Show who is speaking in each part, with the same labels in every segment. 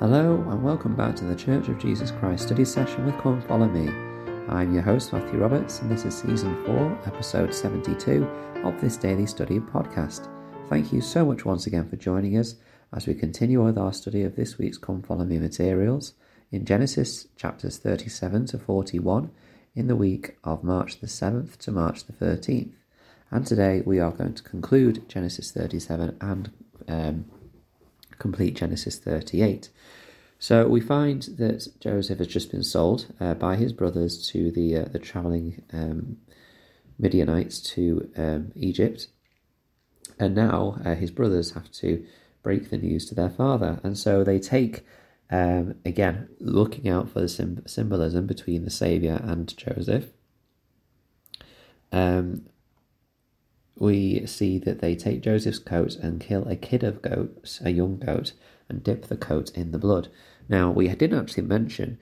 Speaker 1: Hello, and welcome back to the Church of Jesus Christ study session with Come Follow Me. I'm your host, Matthew Roberts, and this is season 4, episode 72 of this daily study podcast. Thank you so much once again for joining us as we continue with our study of this week's Come Follow Me materials in Genesis chapters 37 to 41 in the week of March the 7th to March the 13th. And today we are going to conclude Genesis 37 and um, complete Genesis 38. So we find that Joseph has just been sold uh, by his brothers to the uh, the traveling um, Midianites to um, Egypt, and now uh, his brothers have to break the news to their father, and so they take um, again looking out for the symbolism between the Savior and Joseph. Um, we see that they take Joseph's coat and kill a kid of goats, a young goat, and dip the coat in the blood. Now, we didn't actually mention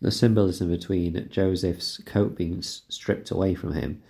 Speaker 1: the symbolism between Joseph's coat being stripped away from him.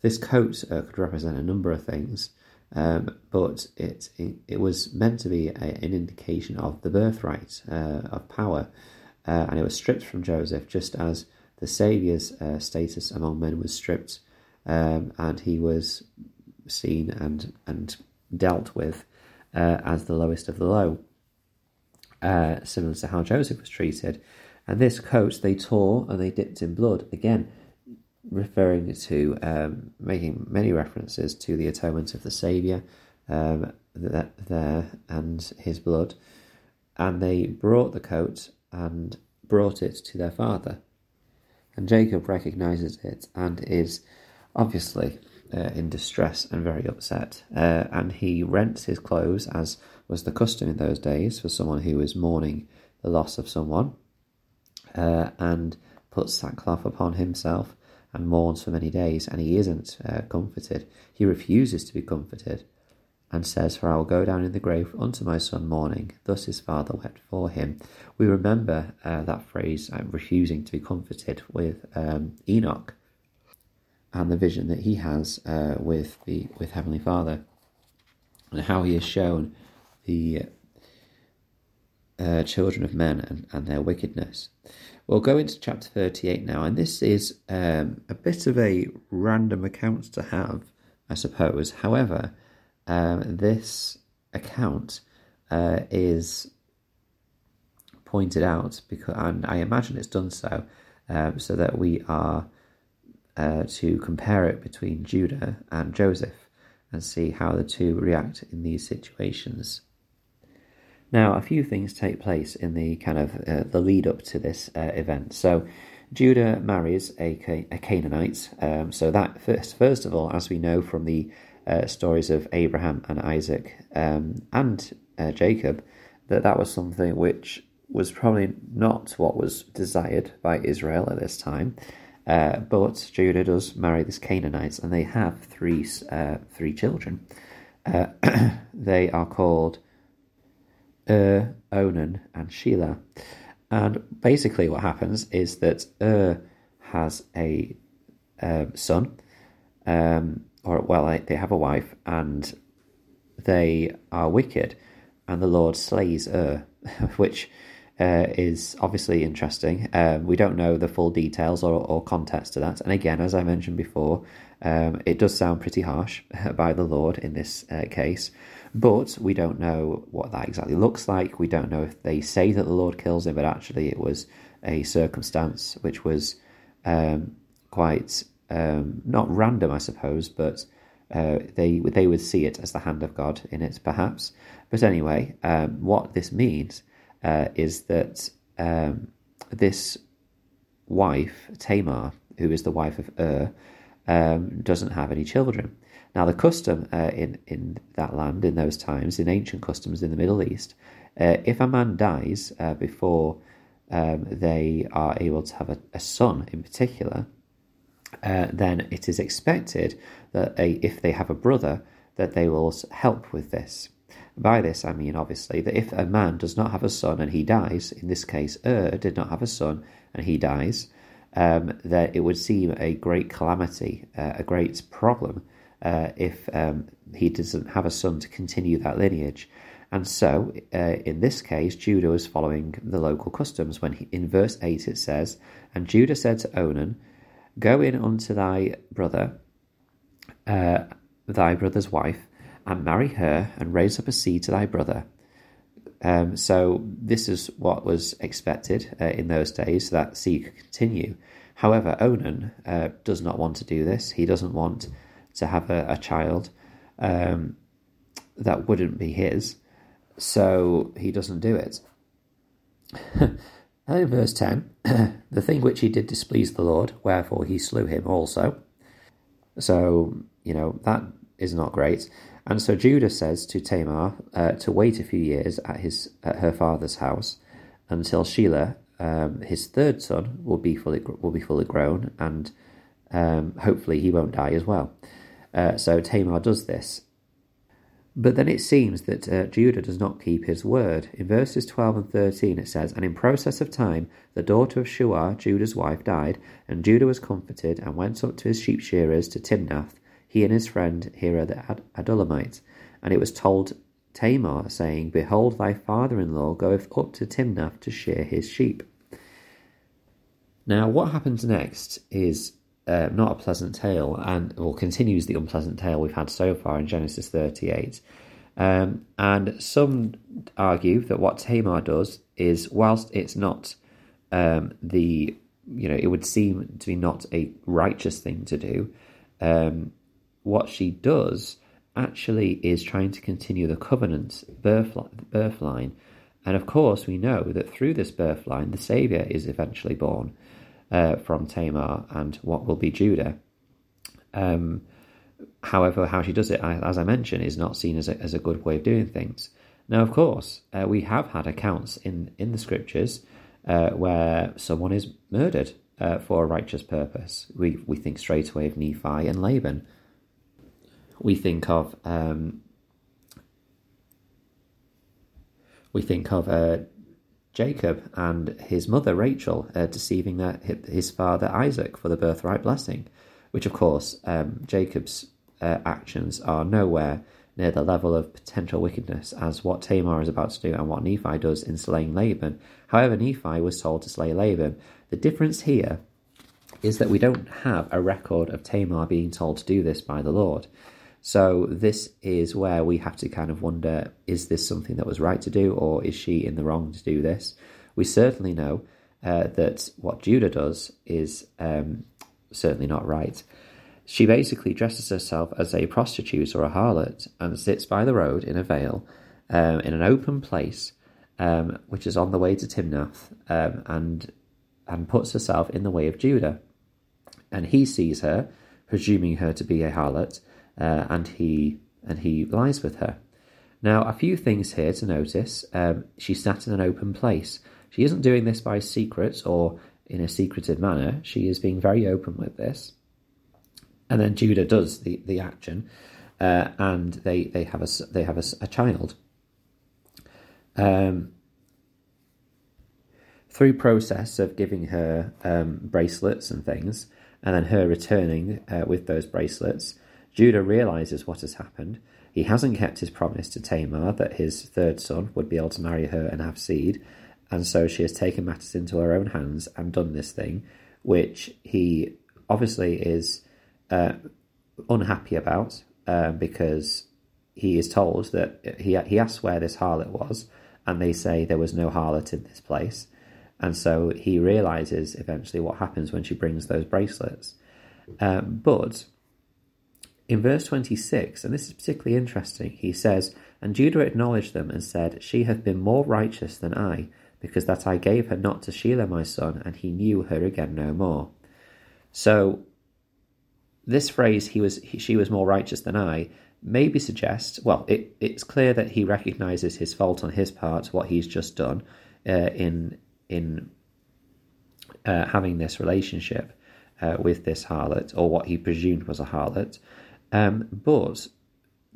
Speaker 1: This coat uh, could represent a number of things, um, but it, it, was meant to be a, an indication of the birthright uh, of power, uh, and it was stripped from Joseph just as the Saviour's uh, status among men was stripped, um, and he was seen and and dealt with uh, as the lowest of the low, uh, similar to how Joseph was treated. And this coat they tore and they dipped in blood, again, referring to um, making many references to the atonement of the Saviour um, there and his blood. And they brought the coat and brought it to their father. And Jacob recognizes it and is obviously uh, in distress and very upset. Uh, and he rents his clothes, as was the custom in those days for someone who was mourning the loss of someone, uh, and puts sackcloth upon himself and mourns for many days. And he isn't uh, comforted. He refuses to be comforted and says, For I will go down in the grave unto my son mourning. Thus his father wept for him. We remember uh, that phrase, uh, refusing to be comforted, with um, Enoch and the vision that he has uh, with the with Heavenly Father, and how he has shown the uh, children of men and, and their wickedness. We'll go into chapter 38 now, and this is um, a bit of a random account to have, I suppose. However, um, this account uh, is pointed out because, and I imagine it's done so, um, so that we are uh, to compare it between Judah and Joseph and see how the two react in these situations. Now, a few things take place in the kind of uh, the lead up to this uh, event. So, Judah marries a, a Canaanite. Um, so that first, first of all, as we know from the uh, stories of Abraham and Isaac um, and uh, Jacob, that that was something which was probably not what was desired by Israel at this time. Uh, but Judah does marry this Canaanite, and they have three uh, three children. Uh, they are called Ur, Onan, and Shelah. And basically, what happens is that Ur has a um, son, um, or well, they have a wife, and they are wicked, and the Lord slays Ur, which uh, is obviously interesting. Um, we don't know the full details or, or, context to that. And again, as I mentioned before, um, it does sound pretty harsh by the Lord in this uh, case, but we don't know what that exactly looks like. We don't know if they say that the Lord kills him, but actually it was a circumstance which was um, quite um, not random, I suppose, but. Uh, they they would see it as the hand of God in it, perhaps. But anyway, um, what this means uh, is that um, this wife, Tamar, who is the wife of Ur, um, doesn't have any children. Now, the custom uh, in in that land in those times, in ancient customs in the Middle East, uh, if a man dies uh, before um, they are able to have a, a son, in particular, uh, then it is expected that if they have a brother, that they will help with this. By this, I mean, obviously, that if a man does not have a son and he dies, in this case, Ur did not have a son and he dies, um, that it would seem a great calamity, uh, a great problem, uh, if um, he doesn't have a son to continue that lineage. And so, uh, in this case, Judah was following the local customs. When he, in verse 8 it says, And Judah said to Onan, Go in unto thy brother, uh, thy brother's wife, and marry her, and raise up a seed to thy brother. Um, so, this is what was expected uh, in those days, that seed could continue. However, Onan uh, does not want to do this. He doesn't want to have a, a child um, that wouldn't be his so he doesn't do it. and in verse 10, the thing which he did displease the Lord, wherefore he slew him also. So, you know, that is not great. And so Judah says to Tamar uh, to wait a few years at his at her father's house until Shelah, um, his third son, will be fully will be fully grown, and um, hopefully he won't die as well. Uh, so Tamar does this, but then it seems that uh, Judah does not keep his word. In verses 12 and 13 it says, And in process of time the daughter of Shuah, Judah's wife, died, and Judah was comforted and went up to his sheep shearers to Timnath, he and his friend Hira the Ad- Adullamite. And it was told Tamar, saying, Behold, thy father-in-law goeth up to Timnath to shear his sheep. Now, what happens next is uh, not a pleasant tale, and well continues the unpleasant tale we've had so far in Genesis 38. Um, and some argue that what Tamar does is, whilst it's not um, the you know it would seem to be not a righteous thing to do, um, what she does actually is trying to continue the covenant birth, birth line. And of course, we know that through this birth line, the Saviour is eventually born uh, from Tamar and what will be Judah. Um, however, how she does it, as I mentioned, is not seen as a, as a good way of doing things. Now, of course, uh, we have had accounts in, in the scriptures uh, where someone is murdered uh, for a righteous purpose. We, we think straight away of Nephi and Laban. We think of um, we think of uh, Jacob and his mother Rachel uh, deceiving their, his father Isaac for the birthright blessing, which of course um, Jacob's uh, actions are nowhere near the level of potential wickedness as what Tamar is about to do and what Nephi does in slaying Laban. However, Nephi was told to slay Laban. The difference here is that we don't have a record of Tamar being told to do this by the Lord. So this is where we have to kind of wonder: is this something that was right to do, or is she in the wrong to do this? We certainly know uh, that what Judah does is um, certainly not right. She basically dresses herself as a prostitute or a harlot and sits by the road in a veil um, in an open place, um, which is on the way to Timnath, um, and and puts herself in the way of Judah. And he sees her, presuming her to be a harlot, uh, and he and he lies with her. Now, a few things here to notice. Um, she sat in an open place. She isn't doing this by secret or in a secretive manner. She is being very open with this. And then Judah does the the action, uh, and they they have a they have a, a child. Um, through process of giving her um, bracelets and things, and then her returning uh, with those bracelets, Judah realizes what has happened. He hasn't kept his promise to Tamar that his third son would be able to marry her and have seed, and so she has taken matters into her own hands and done this thing, which he obviously is uh, unhappy about um, because he is told that he he asks where this harlot was, and they say there was no harlot in this place, and so he realizes eventually what happens when she brings those bracelets. Um, but in verse 26, and this is particularly interesting, he says, And Judah acknowledged them and said, She hath been more righteous than I, because that I gave her not to Shelah my son, and he knew her again no more. So, this phrase, he was, he, she was more righteous than I, maybe suggests, well, it, it's clear that he recognizes his fault on his part, what he's just done uh, in, in uh, having this relationship uh, with this harlot, or what he presumed was a harlot. Um, but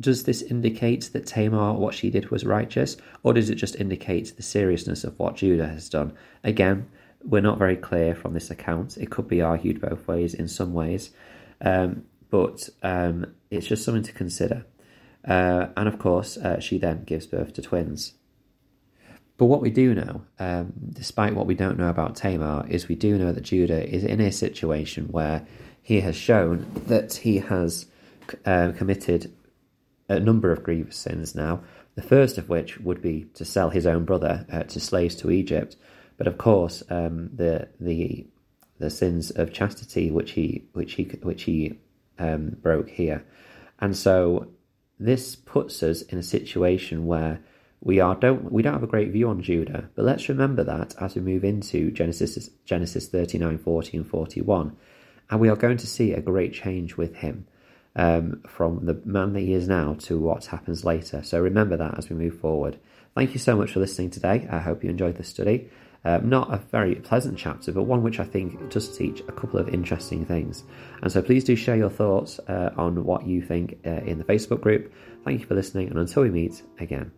Speaker 1: does this indicate that Tamar, what she did, was righteous, or does it just indicate the seriousness of what Judah has done? Again, we're not very clear from this account. It could be argued both ways in some ways, um, but um, it's just something to consider. Uh, and of course, uh, she then gives birth to twins. But what we do know, um, despite what we don't know about Tamar, is we do know that Judah is in a situation where he has shown that he has uh, committed a number of grievous sins now. The first of which would be to sell his own brother uh, to slaves to Egypt. But of course, um, the the the sins of chastity which he which he which he um, broke here, and so this puts us in a situation where we are don't we don't have a great view on Judah, but let's remember that as we move into Genesis Genesis 39, 40 and 41, and we are going to see a great change with him um, from the man that he is now to what happens later. So remember that as we move forward. Thank you so much for listening today. I hope you enjoyed the study. Uh, not a very pleasant chapter, but one which I think does teach a couple of interesting things. And so please do share your thoughts uh, on what you think uh, in the Facebook group. Thank you for listening, and until we meet again.